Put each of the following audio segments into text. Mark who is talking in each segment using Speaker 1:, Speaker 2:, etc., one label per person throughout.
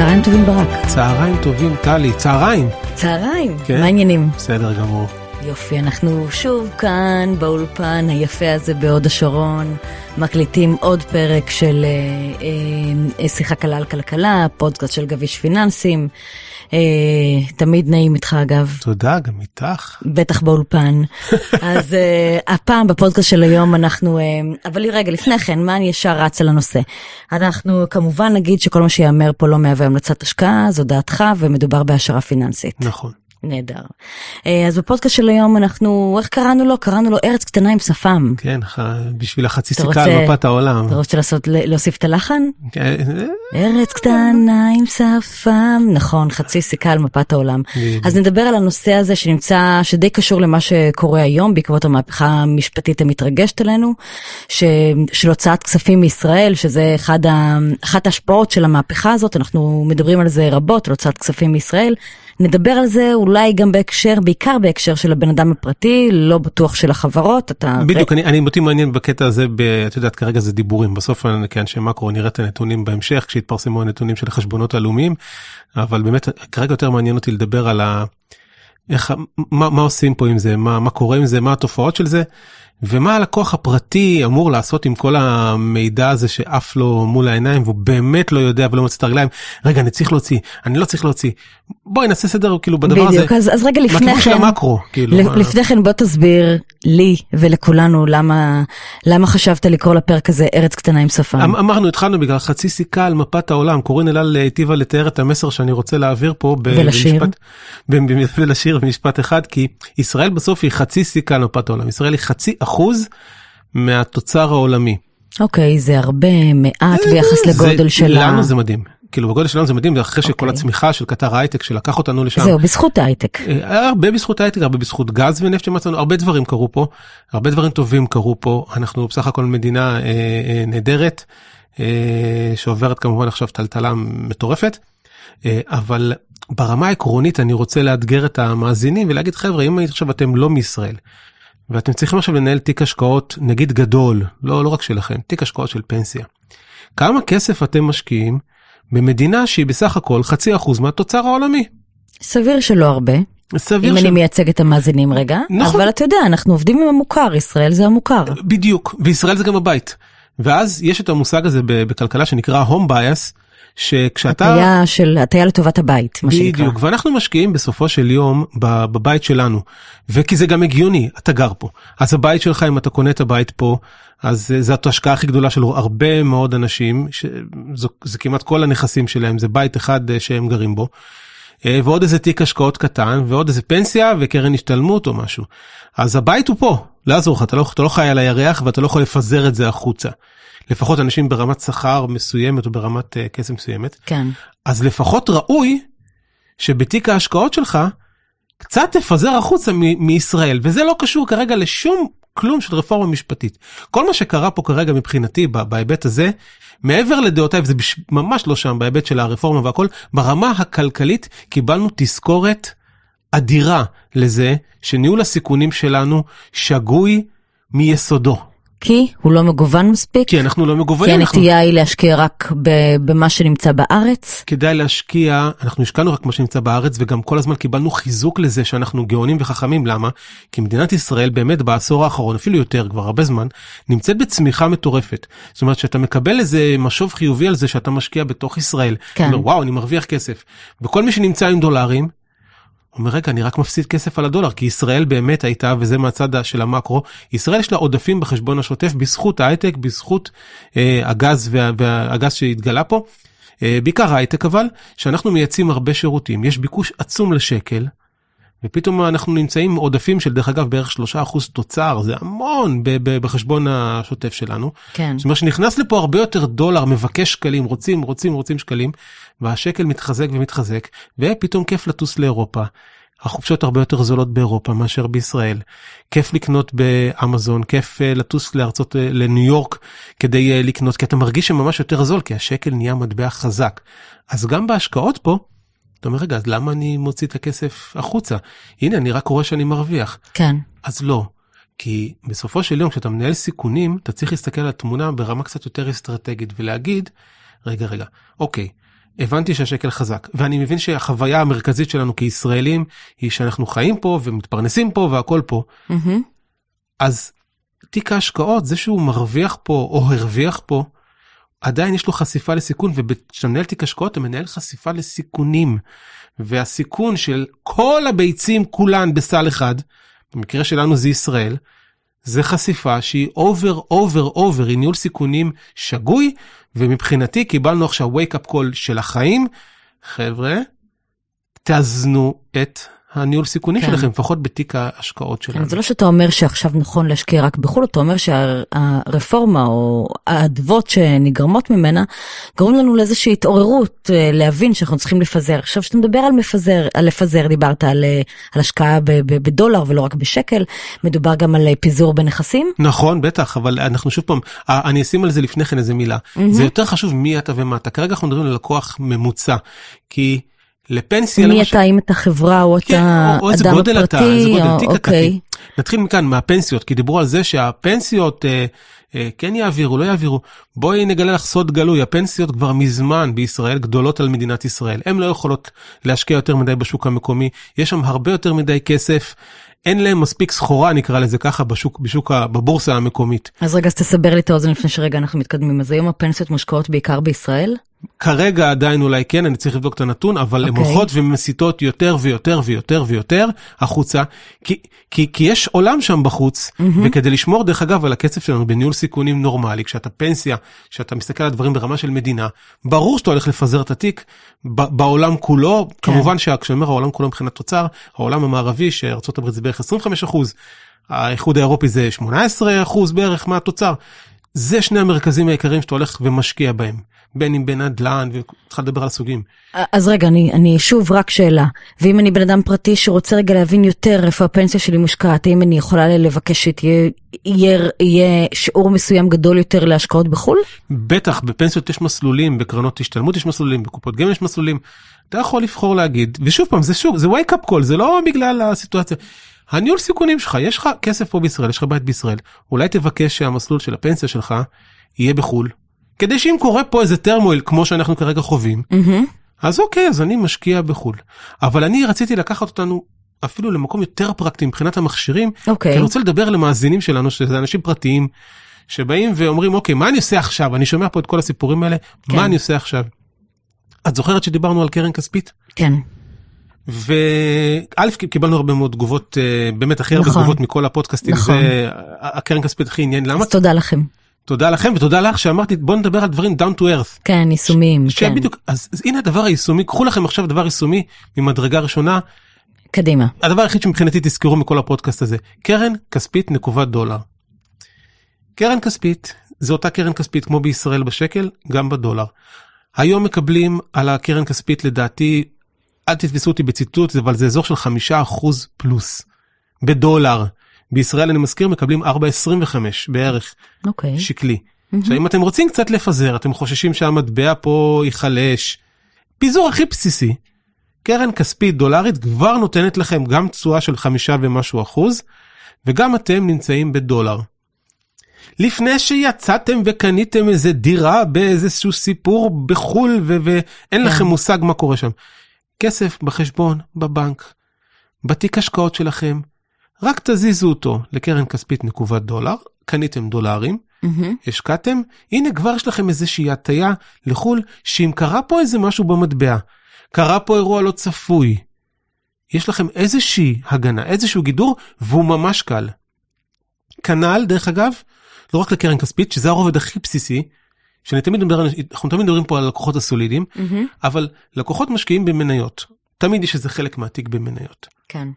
Speaker 1: צהריים טובים ברק.
Speaker 2: צהריים טובים, טלי. צהריים.
Speaker 1: צהריים,
Speaker 2: כן.
Speaker 1: מה העניינים?
Speaker 2: בסדר גמור.
Speaker 1: יופי, אנחנו שוב כאן באולפן היפה הזה בהוד השרון, מקליטים עוד פרק של אה, אה, שיחה קלה על כלכלה, פודקאסט של גביש פיננסים. אה, תמיד נעים איתך אגב,
Speaker 2: תודה, גם איתך.
Speaker 1: בטח באולפן. אז אה, הפעם בפודקאסט של היום אנחנו, אה, אבל רגע, לפני כן, מה אני ישר רצה לנושא? אנחנו כמובן נגיד שכל מה שיאמר פה לא מהווה המלצת השקעה, זו דעתך ומדובר בהשערה פיננסית.
Speaker 2: נכון.
Speaker 1: נהדר. אה, אז בפודקאסט של היום אנחנו, איך קראנו לו? קראנו לו ארץ קטנה עם שפם.
Speaker 2: כן, בשביל החצי סיכה על מפת העולם.
Speaker 1: אתה רוצה לעשות, להוסיף את הלחן?
Speaker 2: כן,
Speaker 1: ארץ קטנה עם שפם, נכון, חצי סיכה על מפת העולם. אז נדבר על הנושא הזה שנמצא, שדי קשור למה שקורה היום בעקבות המהפכה המשפטית המתרגשת עלינו, ש, של הוצאת כספים מישראל, שזה אחד ה, אחת ההשפעות של המהפכה הזאת, אנחנו מדברים על זה רבות, על הוצאת כספים מישראל. נדבר על זה אולי גם בהקשר, בעיקר בהקשר של הבן אדם הפרטי, לא בטוח של החברות, אתה...
Speaker 2: בדיוק, אני, אני אותי מעניין בקטע הזה, ב, את יודעת, כרגע זה דיבורים, בסוף כאנשי מקרו נראה את הנתונים בהמשך, כשיתפרסמו הנתונים של החשבונות הלאומיים, אבל באמת כרגע יותר מעניין אותי לדבר על ה... איך, מה, מה עושים פה עם זה, מה, מה קורה עם זה, מה התופעות של זה, ומה הלקוח הפרטי אמור לעשות עם כל המידע הזה שעף לו מול העיניים, והוא באמת לא יודע ולא מוצא את הרגליים, רגע, אני צריך להוציא, אני לא צריך להוציא, בואי נעשה סדר כאילו בדבר הזה,
Speaker 1: בדיוק, אז, אז רגע לפני כן,
Speaker 2: כאילו.
Speaker 1: לפני כן בוא תסביר לי ולכולנו למה, למה חשבת לקרוא לפרק הזה ארץ קטנה עם שפם.
Speaker 2: אמ- אמרנו התחלנו בגלל חצי סיכה על מפת העולם קורין אלעל היטיבה לתאר את המסר שאני רוצה להעביר פה ב-
Speaker 1: ולשיר.
Speaker 2: במשפט, ב- ב- ולשיר במשפט אחד כי ישראל בסוף היא חצי סיכה על מפת העולם ישראל היא חצי אחוז מהתוצר העולמי.
Speaker 1: אוקיי, זה הרבה מעט ביחס לגודל של ה...
Speaker 2: לנו זה מדהים כאילו בגודל שלנו זה מדהים זה אחרי שכל
Speaker 1: אוקיי.
Speaker 2: הצמיחה של קטר הייטק שלקח אותנו לשם.
Speaker 1: זהו, בזכות ההייטק.
Speaker 2: אה, הרבה בזכות הייטק, הרבה בזכות גז ונפט שמצאנו, הרבה דברים קרו פה, הרבה דברים טובים קרו פה, אנחנו בסך הכל מדינה אה, אה, נהדרת, אה, שעוברת כמובן עכשיו טלטלה מטורפת, אה, אבל ברמה העקרונית אני רוצה לאתגר את המאזינים ולהגיד חבר'ה אם עכשיו אתם לא מישראל, ואתם צריכים עכשיו לנהל תיק השקעות נגיד גדול, לא, לא רק שלכם, תיק השקעות של פנסיה. כמה כסף אתם משקיעים במדינה שהיא בסך הכל חצי אחוז מהתוצר העולמי?
Speaker 1: סביר שלא הרבה,
Speaker 2: סביר
Speaker 1: אם
Speaker 2: ש-
Speaker 1: אני מייצג את המאזינים רגע,
Speaker 2: נכון.
Speaker 1: אבל אתה יודע, אנחנו עובדים עם המוכר, ישראל זה המוכר.
Speaker 2: בדיוק, וישראל זה גם הבית. ואז יש את המושג הזה בכלכלה שנקרא home bias, שכשאתה...
Speaker 1: הטיה של, הטיה לטובת הבית, מה שנקרא.
Speaker 2: בדיוק, ואנחנו משקיעים בסופו של יום בבית שלנו, וכי זה גם הגיוני, אתה גר פה. אז הבית שלך, אם אתה קונה את הבית פה, אז אה, זאת ההשקעה הכי גדולה של הרבה מאוד אנשים, שזו, זה כמעט כל הנכסים שלהם, זה בית אחד אה, שהם גרים בו. אה, ועוד איזה תיק השקעות קטן, ועוד איזה פנסיה וקרן השתלמות או משהו. אז הבית הוא פה, יעזור לך, אתה לא, אתה לא חי על הירח ואתה לא יכול לפזר את זה החוצה. לפחות אנשים ברמת שכר מסוימת או ברמת uh, כסף מסוימת.
Speaker 1: כן.
Speaker 2: אז לפחות ראוי שבתיק ההשקעות שלך קצת תפזר החוצה מישראל, וזה לא קשור כרגע לשום כלום של רפורמה משפטית. כל מה שקרה פה כרגע מבחינתי בהיבט הזה, מעבר לדעותיי, וזה בש- ממש לא שם בהיבט של הרפורמה והכל, ברמה הכלכלית קיבלנו תזכורת אדירה לזה שניהול הסיכונים שלנו שגוי מיסודו.
Speaker 1: כי הוא לא מגוון מספיק,
Speaker 2: כי אנחנו לא
Speaker 1: כי
Speaker 2: מגוונים. אנחנו...
Speaker 1: הנטייה היא להשקיע רק במה שנמצא בארץ.
Speaker 2: כדאי להשקיע, אנחנו השקענו רק מה שנמצא בארץ וגם כל הזמן קיבלנו חיזוק לזה שאנחנו גאונים וחכמים, למה? כי מדינת ישראל באמת בעשור האחרון, אפילו יותר כבר הרבה זמן, נמצאת בצמיחה מטורפת. זאת אומרת שאתה מקבל איזה משוב חיובי על זה שאתה משקיע בתוך ישראל.
Speaker 1: כן.
Speaker 2: אומר, וואו, אני מרוויח כסף. וכל מי שנמצא עם דולרים, אומר רגע אני רק מפסיד כסף על הדולר כי ישראל באמת הייתה וזה מהצד של המקרו ישראל יש לה עודפים בחשבון השוטף בזכות ההייטק בזכות אה, הגז וה, והגז שהתגלה פה אה, בעיקר ההייטק אבל שאנחנו מייצאים הרבה שירותים יש ביקוש עצום לשקל. ופתאום אנחנו נמצאים עודפים של דרך אגב בערך 3% תוצר זה המון בחשבון השוטף שלנו.
Speaker 1: כן.
Speaker 2: זאת אומרת שנכנס לפה הרבה יותר דולר מבקש שקלים רוצים רוצים רוצים שקלים והשקל מתחזק ומתחזק ופתאום כיף לטוס לאירופה. החופשות הרבה יותר זולות באירופה מאשר בישראל. כיף לקנות באמזון, כיף אה, לטוס לארצות, אה, לניו יורק כדי אה, לקנות, כי אתה מרגיש שממש יותר זול, כי השקל נהיה מטבע חזק. אז גם בהשקעות פה, אתה אומר, רגע, אז למה אני מוציא את הכסף החוצה? הנה, אני רק רואה שאני מרוויח.
Speaker 1: כן.
Speaker 2: אז לא. כי בסופו של יום כשאתה מנהל סיכונים אתה צריך להסתכל על התמונה ברמה קצת יותר אסטרטגית ולהגיד רגע רגע אוקיי הבנתי שהשקל חזק, ואני מבין שהחוויה המרכזית שלנו כישראלים היא שאנחנו חיים פה ומתפרנסים פה והכל פה.
Speaker 1: מהמם.
Speaker 2: אז תיק ההשקעות, זה שהוא מרוויח פה או הרוויח פה, עדיין יש לו חשיפה לסיכון, וכשאתה מנהל תיק השקעות אתה מנהל חשיפה לסיכונים. והסיכון של כל הביצים כולן בסל אחד, במקרה שלנו זה ישראל, זה חשיפה שהיא over over over, היא ניהול סיכונים שגוי, ומבחינתי קיבלנו עכשיו wake up call של החיים, חבר'ה, תאזנו את הניהול סיכונים
Speaker 1: כן.
Speaker 2: שלכם, לפחות בתיק ההשקעות שלנו.
Speaker 1: כן, זה לא שאתה אומר שעכשיו נכון להשקיע רק בחו"ל, אתה אומר שהרפורמה או האדוות שנגרמות ממנה, גורמים לנו לאיזושהי התעוררות, אה, להבין שאנחנו צריכים לפזר. עכשיו, כשאתה מדבר על מפזר, על לפזר, דיברת על, אה, על השקעה בדולר ולא רק בשקל, מדובר גם על אה, פיזור בנכסים.
Speaker 2: נכון, בטח, אבל אנחנו שוב פעם, אני אשים על זה לפני כן איזה מילה. זה יותר חשוב מי אתה ומה אתה. כרגע אנחנו מדברים על לקוח ממוצע, כי לפנסיה,
Speaker 1: מי
Speaker 2: למשל-
Speaker 1: אתה, אם אתה חברה או
Speaker 2: כן,
Speaker 1: אתה
Speaker 2: או- או איזה
Speaker 1: אדם
Speaker 2: גודל אתה, איזה גודל
Speaker 1: או-
Speaker 2: תיק אתה.
Speaker 1: אוקיי.
Speaker 2: נתחיל מכאן, מהפנסיות, כי דיברו על זה שהפנסיות אה, אה, כן יעבירו, לא יעבירו. בואי נגלה לך סוד גלוי, הפנסיות כבר מזמן בישראל גדולות על מדינת ישראל. הן לא יכולות להשקיע יותר מדי בשוק המקומי, יש שם הרבה יותר מדי כסף. אין להם מספיק סחורה, נקרא לזה ככה, בשוק, בשוק, בבורסה המקומית.
Speaker 1: אז רגע, אז תסבר לי את האוזן לפני שרגע אנחנו מתקדמים. אז היום הפנסיות מושקעות בעיקר בישראל?
Speaker 2: כרגע עדיין אולי כן, אני צריך לבדוק את הנתון, אבל הן
Speaker 1: אוקיי.
Speaker 2: הולכות ומסיטות יותר ויותר ויותר ויותר החוצה, כי, כי, כי יש עולם שם בחוץ, וכדי לשמור דרך אגב על הכסף שלנו בניהול סיכונים נורמלי, כשאתה פנסיה, כשאתה מסתכל על הדברים ברמה של מדינה, ברור שאתה הולך לפזר את התיק בעולם כולו,
Speaker 1: כן.
Speaker 2: כמובן שכשאני אומר העולם כולו מבחינת תוצר, העולם המערבי, שארה"ב זה בערך 25 אחוז, האיחוד האירופי זה 18 אחוז בערך מהתוצר. זה שני המרכזים העיקריים שאתה הולך ומשקיע בהם, בין אם בנדל"ן, וצריך לדבר על הסוגים.
Speaker 1: אז רגע, אני, אני שוב רק שאלה. ואם אני בן אדם פרטי שרוצה רגע להבין יותר איפה הפנסיה שלי מושקעת, האם אני יכולה לבקש שתהיה יהיה, יהיה שיעור מסוים גדול יותר להשקעות בחו"ל?
Speaker 2: בטח, בפנסיות יש מסלולים, בקרנות השתלמות יש מסלולים, בקופות גמל יש מסלולים. אתה יכול לבחור להגיד, ושוב פעם, זה שוב, זה wake up call, זה לא בגלל הסיטואציה. הניהול סיכונים שלך, יש לך כסף פה בישראל, יש לך בית בישראל, אולי תבקש שהמסלול של הפנסיה שלך יהיה בחו"ל, כדי שאם קורה פה איזה טרמואל כמו שאנחנו כרגע חווים,
Speaker 1: מהמם.
Speaker 2: אז אוקיי, אז אני משקיע בחו"ל. אבל אני רציתי לקחת אותנו אפילו למקום יותר פרקטי מבחינת המכשירים, כי
Speaker 1: אוקיי.
Speaker 2: אני רוצה לדבר למאזינים שלנו, שזה אנשים פרטיים, שבאים ואומרים, אוקיי, מה אני עושה עכשיו? אני שומע פה את כל הסיפורים האלה,
Speaker 1: כן.
Speaker 2: מה אני עושה עכשיו? את זוכרת שדיברנו על קרן כספית?
Speaker 1: כן.
Speaker 2: וא' קיבלנו הרבה מאוד תגובות, אה, באמת הכי הרבה
Speaker 1: נכון.
Speaker 2: תגובות מכל הפודקאסטים,
Speaker 1: נכון.
Speaker 2: זה הקרן כספית הכי עניין, למה?
Speaker 1: אז תודה לכם.
Speaker 2: תודה לכם ותודה לך שאמרתי, בוא נדבר על דברים down to earth.
Speaker 1: כן, יישומיים, כן.
Speaker 2: שבדיוק, אז, אז הנה הדבר היישומי, קחו לכם עכשיו דבר יישומי ממדרגה ראשונה,
Speaker 1: קדימה.
Speaker 2: הדבר היחיד שמבחינתי תזכרו מכל הפודקאסט הזה, קרן כספית נקובת דולר. קרן כספית זה אותה קרן כספית כמו בישראל בשקל, גם בדולר. היום מקבלים על הקרן כספית לדעתי, אל תתפסו אותי בציטוט, אבל זה אזור של חמישה אחוז פלוס. בדולר. בישראל אני מזכיר מקבלים 4.25 בערך
Speaker 1: אוקיי.
Speaker 2: שקלי. עכשיו אם אתם רוצים קצת לפזר, אתם חוששים שהמטבע פה ייחלש, פיזור הכי בסיסי, קרן כספית דולרית כבר נותנת לכם גם תשואה של חמישה ומשהו אחוז, וגם אתם נמצאים בדולר. לפני שיצאתם וקניתם איזה דירה באיזשהו סיפור בחו"ל ו- ואין לכם מושג מה קורה שם. כסף בחשבון, בבנק, בתיק השקעות שלכם, רק תזיזו אותו לקרן כספית נקובת דולר, קניתם דולרים,
Speaker 1: מהמם.
Speaker 2: השקעתם, הנה כבר יש לכם איזושהי הטיה לחו"ל, שאם קרה פה איזה משהו במטבע, קרה פה אירוע לא צפוי, יש לכם איזושהי הגנה, איזשהו גידור, והוא ממש קל. כנ"ל, דרך אגב, לא רק לקרן כספית, שזה הרובד הכי בסיסי, שאני תמיד מדבר, אנחנו תמיד מדברים פה על הלקוחות הסולידיים,
Speaker 1: מהמם.
Speaker 2: אבל לקוחות משקיעים במניות. תמיד יש איזה חלק מהתיק במניות.
Speaker 1: כן.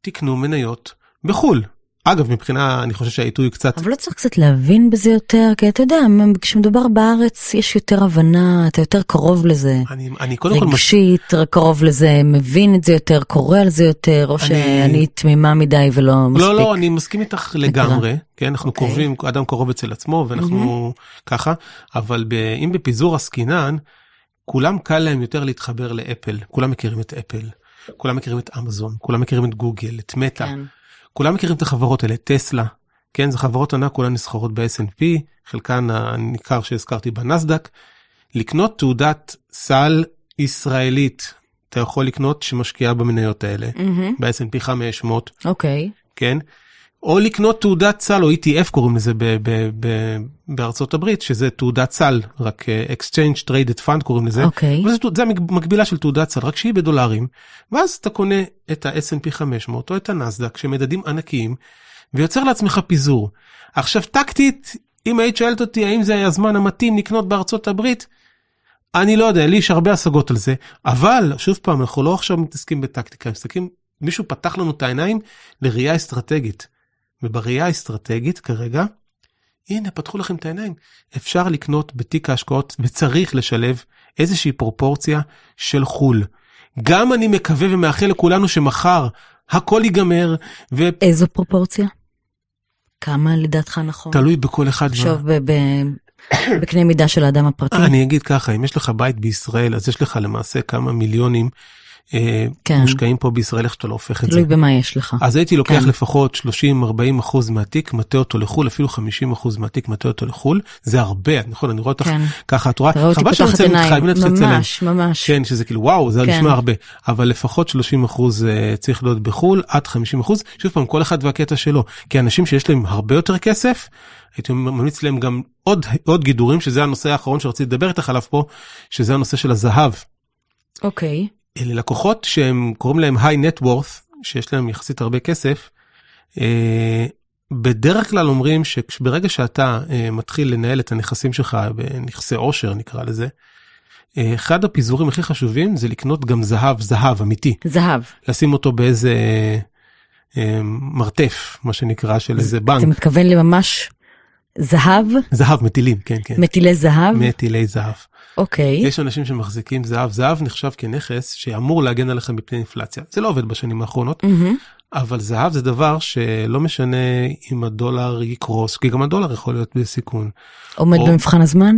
Speaker 2: תקנו מניות בחו"ל. אגב, מבחינה, אני חושב שהעיתוי הוא קצת
Speaker 1: אבל לא צריך קצת להבין בזה יותר, כי אתה יודע, כשמדובר בארץ יש יותר הבנה, אתה יותר קרוב לזה.
Speaker 2: אני, אני קודם כל.
Speaker 1: רגשית, קרוב לזה, מבין את זה יותר, קורא על זה יותר, או שאני תמימה מדי ולא מספיק.
Speaker 2: לא, לא, אני מסכים איתך לגמרי, כן, אנחנו
Speaker 1: אוקיי.
Speaker 2: קרובים, אדם קרוב אצל עצמו ואנחנו ככה, אבל ב, אם בפיזור עסקינן, כולם קל להם יותר להתחבר לאפל, כולם מכירים את אפל, כולם מכירים את אמזון, כולם מכירים את גוגל, את מטא,
Speaker 1: כן.
Speaker 2: כולם מכירים את החברות האלה, טסלה, כן, זה חברות ענק, כולן נסחרות ב-S&P, חלקן הניכר שהזכרתי בנסדק, לקנות תעודת סל ישראלית אתה יכול לקנות שמשקיעה במניות האלה,
Speaker 1: מהמם.
Speaker 2: ב-S&P 500,
Speaker 1: אוקיי.
Speaker 2: כן? או לקנות תעודת סל, או ETF קוראים לזה בארצות הברית, שזה תעודת סל, רק אה, Exchange Traded Fund קוראים לזה.
Speaker 1: אוקיי.
Speaker 2: אבל זה המקבילה של תעודת סל, רק שהיא בדולרים, ואז אתה קונה את ה-S&P 500 או את הנסדק, שמדדים ענקיים, ויוצר לעצמך פיזור. עכשיו טקטית, אם היית שואלת אותי האם זה היה הזמן המתאים לקנות בארצות הברית, אני לא יודע, לי יש הרבה השגות על זה, אבל שוב פעם, אנחנו לא עכשיו מתעסקים בטקטיקה, מסתכלים, מישהו פתח לנו את העיניים לראייה אסטרטגית. ובראייה האסטרטגית כרגע, הנה, פתחו לכם את העיניים. אפשר לקנות בתיק ההשקעות וצריך לשלב איזושהי פרופורציה של חו"ל. גם אני מקווה ומאחל לכולנו שמחר הכל ייגמר, ותלוי
Speaker 1: איזו פרופורציה? כמה לדעתך נכון?
Speaker 2: בכל אחד.
Speaker 1: תחשוב ב- ב- בקנה מידה של האדם הפרטי.
Speaker 2: אני אגיד ככה, אם יש לך בית בישראל, אז יש לך למעשה כמה מיליונים
Speaker 1: כן.
Speaker 2: מושקעים פה בישראל, איך שאתה לא הופך את זה.
Speaker 1: תלוי במה יש לך.
Speaker 2: אז הייתי לוקח
Speaker 1: כן.
Speaker 2: לפחות 30-40 אחוז מהתיק, מטה אותו לחו"ל, אפילו 50 אחוז מהתיק, מטה אותו לחו"ל. זה הרבה, נכון, אני רואה אותך
Speaker 1: כן.
Speaker 2: ככה, את רואה, חבל
Speaker 1: פותחת
Speaker 2: שנצא-
Speaker 1: עיניים.
Speaker 2: חייבים להתחיל לצלם.
Speaker 1: ממש, ממש.
Speaker 2: כן, שזה כאילו וואו, זה
Speaker 1: כן.
Speaker 2: נשמע הרבה, אבל לפחות 30 אחוז אה, צריך להיות בחו"ל, עד 50 אחוז, שוב פעם, כל אחד והקטע שלו. כי אנשים שיש להם הרבה יותר כסף, הייתי ממליץ להם גם עוד, עוד גידורים, שזה הנושא האחרון שרציתי לדבר איתך עליו פה, שזה הנושא של הזהב.
Speaker 1: אוקיי.
Speaker 2: אלה לקוחות שהם קוראים להם high net worth, שיש להם יחסית הרבה כסף, אה, בדרך כלל אומרים שברגע שאתה אה, מתחיל לנהל את הנכסים שלך בנכסי עושר נקרא לזה, אה, אחד הפיזורים הכי חשובים זה לקנות גם זהב, זהב אמיתי,
Speaker 1: זהב.
Speaker 2: לשים אותו באיזה מרתף, מה שנקרא, של איזה בנק,
Speaker 1: אתה מתכוון לממש זהב?
Speaker 2: זהב מטילים, כן, כן,
Speaker 1: מטילי זהב?
Speaker 2: מטילי זהב.
Speaker 1: אוקיי.
Speaker 2: יש אנשים שמחזיקים זהב, זהב נחשב כנכס שאמור להגן עליכם מפני אינפלציה. זה לא עובד בשנים האחרונות,
Speaker 1: מהמם.
Speaker 2: אבל זהב זה דבר שלא משנה אם הדולר יקרוס, כי גם הדולר יכול להיות בסיכון.
Speaker 1: עומד
Speaker 2: או-
Speaker 1: במבחן הזמן?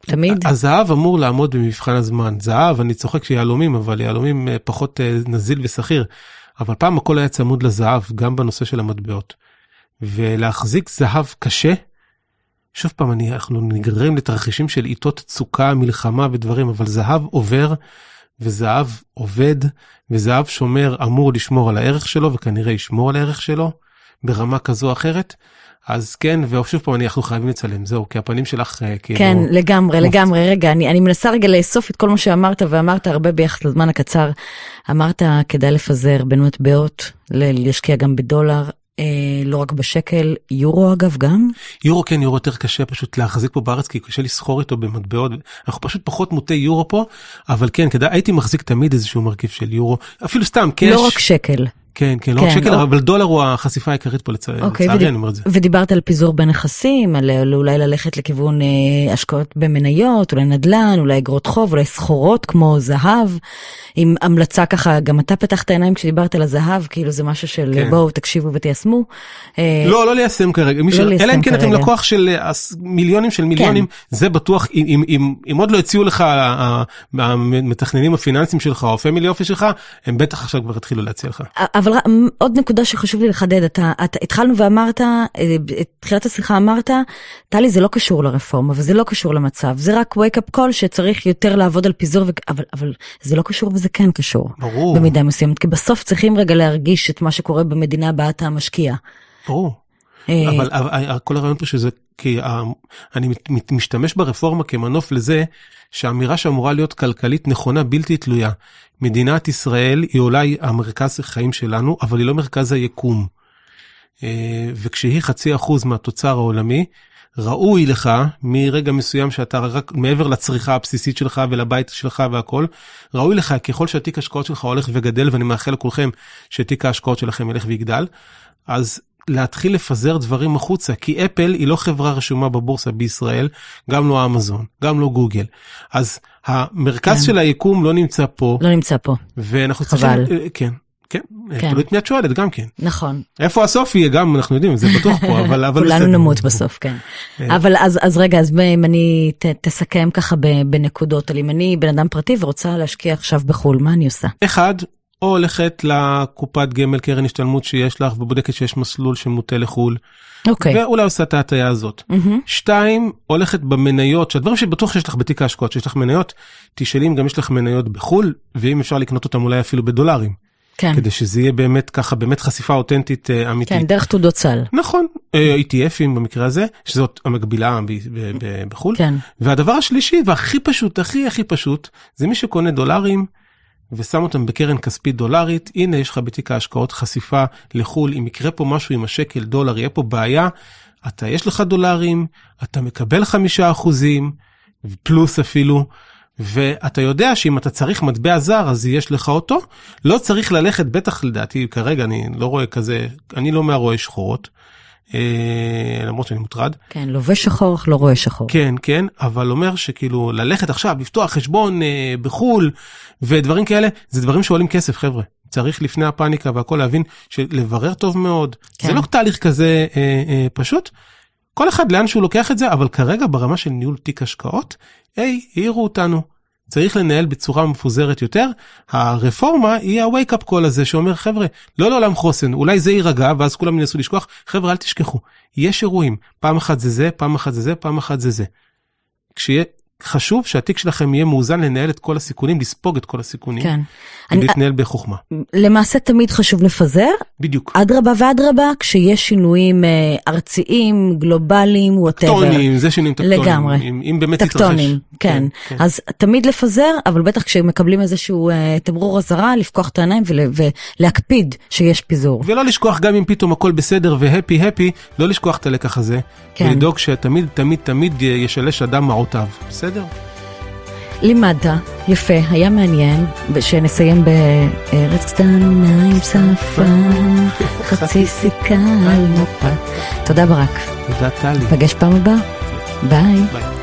Speaker 1: תמיד?
Speaker 2: הזהב אמור לעמוד במבחן הזמן. זהב, אני צוחק שיהלומים, אבל יהלומים אה, פחות אה, נזיל ושכיר. אבל פעם הכל היה צמוד לזהב, גם בנושא של המטבעות. ולהחזיק זהב קשה, שוב פעם, אני, אנחנו נגררים לתרחישים של עיתות צוקה, מלחמה ודברים, אבל זהב עובר, וזהב עובד, וזהב שומר אמור לשמור על הערך שלו, וכנראה ישמור על הערך שלו, ברמה כזו או אחרת. אז כן, ושוב פעם, אנחנו חייבים לצלם, זהו, כי הפנים שלך אה, כאילו...
Speaker 1: כן, לגמרי,
Speaker 2: מופת.
Speaker 1: לגמרי. רגע, אני, אני מנסה רגע לאסוף את כל מה שאמרת, ואמרת הרבה ביחד לזמן הקצר. אמרת, כדאי לפזר בין מטבעות, להשקיע גם בדולר, לא רק בשקל, יורו אגב גם?
Speaker 2: יורו כן, יורו יותר קשה פשוט להחזיק פה בארץ, כי קשה לסחור איתו במטבעות. אנחנו פשוט פחות מוטי יורו פה, אבל כן, כדאי, הייתי מחזיק תמיד איזשהו מרכיב של יורו, אפילו סתם קאש.
Speaker 1: לא רק שקל.
Speaker 2: כן, כן, לא רק
Speaker 1: כן,
Speaker 2: שקל,
Speaker 1: או-
Speaker 2: אבל דולר הוא החשיפה העיקרית פה, לצע-
Speaker 1: אוקיי,
Speaker 2: לצערי,
Speaker 1: ודיב-
Speaker 2: אני אומר את זה.
Speaker 1: ודיברת על פיזור בנכסים, על אולי ללכת לכיוון אה, השקעות במניות, אולי נדל"ן, אולי אגרות חוב, אולי סחורות כמו זהב, עם המלצה ככה, גם אתה פתחת עיניים כשדיברת על הזהב, כאילו זה משהו של
Speaker 2: כן.
Speaker 1: בואו תקשיבו ותיישמו. אה,
Speaker 2: לא, לא ליישם כרגע,
Speaker 1: לא
Speaker 2: ש- אלא אם כן אתם.
Speaker 1: כן.
Speaker 2: לקוח של אה, עש- מיליונים של מיליונים, זה בטוח, אם- אם- אם אם עוד לא הציעו לך אה, המתכננים הפיננסיים שלך, או הפמילי אופי שלך, הם בטח עכשיו כבר התחילו להציע לך.
Speaker 1: אבל רק- עוד נקודה שחשוב לי לחדד, אתה, אתה התחלנו ואמרת, אה, בתחילת השיחה אמרת, טלי זה לא קשור לרפורמה וזה לא קשור למצב, זה רק wake up call שצריך יותר לעבוד על פיזור, ו... אבל, אבל זה לא קשור וזה כן קשור.
Speaker 2: ברור,
Speaker 1: במידה מסוימת, כי בסוף צריכים רגע להרגיש את מה שקורה במדינה בה אתה משקיע.
Speaker 2: ברור.
Speaker 1: אה,
Speaker 2: אבל אבל כל הרעיון פה שזה כי ה- אני משתמש ברפורמה כמנוף לזה שהאמירה שאמורה להיות כלכלית נכונה בלתי תלויה. מדינת ישראל היא אולי המרכז החיים שלנו אבל היא לא מרכז היקום. אה, וכשהיא חצי אחוז מהתוצר העולמי ראוי לך מרגע מסוים שאתה רק מעבר לצריכה הבסיסית שלך ולבית שלך והכל ראוי לך ככל שהתיק ההשקעות שלך הולך וגדל ואני מאחל לכולכם שתיק ההשקעות שלכם ילך ויגדל אז להתחיל לפזר דברים החוצה כי אפל היא לא חברה רשומה בבורסה בישראל גם לא אמזון גם לא גוגל אז המרכז
Speaker 1: כן.
Speaker 2: של היקום לא נמצא פה
Speaker 1: לא נמצא פה,
Speaker 2: ואנחנו
Speaker 1: חבל.
Speaker 2: צריכים אה, כן. כן,
Speaker 1: כן.
Speaker 2: תלוי את מי את שואלת גם כן.
Speaker 1: נכון.
Speaker 2: איפה הסוף יהיה גם אנחנו יודעים זה בטוח פה אבל אבל
Speaker 1: כולנו
Speaker 2: בסדר.
Speaker 1: נמות בסוף, כן.
Speaker 2: אה.
Speaker 1: אבל אז, אז רגע, אז אם אני ת, תסכם ככה בנקודות, אם אני בן אדם פרטי ורוצה להשקיע עכשיו בחו"ל, מה אני עושה?
Speaker 2: אחד, או הולכת לקופת גמל קרן השתלמות שיש לך ובודקת שיש מסלול שמוטה לחו"ל,
Speaker 1: אוקיי.
Speaker 2: ואולי עושה את ההטיה הזאת.
Speaker 1: מהמם.
Speaker 2: שתיים, הולכת במניות, שהדברים שבטוח שיש לך בתיק ההשקעות, שיש לך מניות, תשאלי אם גם יש לך מניות בחו"ל, ואם אפשר לקנות אותם אולי אפילו בדולרים,
Speaker 1: כן,
Speaker 2: כדי שזה יהיה באמת ככה, באמת חשיפה אותנטית אה, אמיתית.
Speaker 1: כן, דרך תעודות סל.
Speaker 2: נכון, אה, ETFים במקרה הזה, שזאת המקבילה בחו"ל.
Speaker 1: כן,
Speaker 2: והדבר השלישי והכי פשוט, הכי הכי פשוט, זה מי שקונה דולרים ושם אותם בקרן כספית דולרית, הנה יש לך בתיק ההשקעות חשיפה לחו"ל, אם יקרה פה משהו עם השקל דולר, יהיה פה בעיה, אתה יש לך דולרים, אתה מקבל חמישה אחוזים, פלוס אפילו, ואתה יודע שאם אתה צריך מטבע זר אז יש לך אותו, לא צריך ללכת, בטח לדעתי כרגע אני לא רואה כזה, אני לא מהרואי שחורות, למרות שאני מוטרד,
Speaker 1: כן, לובש שחור אך לא רואה שחור.
Speaker 2: כן, כן, אבל אומר שכאילו ללכת עכשיו, לפתוח חשבון אה, בחו"ל ודברים כאלה, זה דברים שעולים כסף, חבר'ה. צריך לפני הפאניקה והכל להבין שלברר טוב מאוד.
Speaker 1: כן.
Speaker 2: זה לא תהליך כזה אה, אה, פשוט. כל אחד לאן שהוא לוקח את זה, אבל כרגע ברמה של ניהול תיק השקעות, היי, העירו אותנו. צריך לנהל בצורה מפוזרת יותר. הרפורמה היא ה-wake up call הזה שאומר חבר'ה, לא לעולם חוסן, אולי זה יירגע ואז כולם ינסו לשכוח, חבר'ה אל תשכחו, יש אירועים, פעם אחת זה זה, פעם אחת זה זה, פעם אחת זה זה. כשיהיה חשוב שהתיק שלכם יהיה מאוזן לנהל את כל הסיכונים, לספוג את כל הסיכונים,
Speaker 1: כן. אני,
Speaker 2: ולהתנהל בחוכמה.
Speaker 1: למעשה תמיד חשוב לפזר,
Speaker 2: בדיוק.
Speaker 1: אדרבה ואדרבה, כשיש שינויים אה, ארציים, גלובליים, whatever.
Speaker 2: טקטונים, זה שינויים טקטונים.
Speaker 1: לגמרי.
Speaker 2: אם, אם באמת יתרחש.
Speaker 1: טקטונים, כן.
Speaker 2: כן.
Speaker 1: אז תמיד לפזר, אבל בטח כשמקבלים איזשהו אה, תמרור אזהרה, לפקוח את העיניים ול- ולהקפיד שיש פיזור.
Speaker 2: ולא לשכוח גם אם פתאום הכל בסדר והפי הפי, לא לשכוח את הלקח הזה.
Speaker 1: כן.
Speaker 2: ולדאוג שתמיד תמיד תמיד ישלש אדם מעותיו. בסדר?
Speaker 1: לימדת, יפה, היה מעניין, שנסיים בארץ קטנה עם שפה, חצי סיכה על מפה. תודה ברק,
Speaker 2: תודה טלי.
Speaker 1: נפגש פעם הבאה, ביי.
Speaker 2: ביי.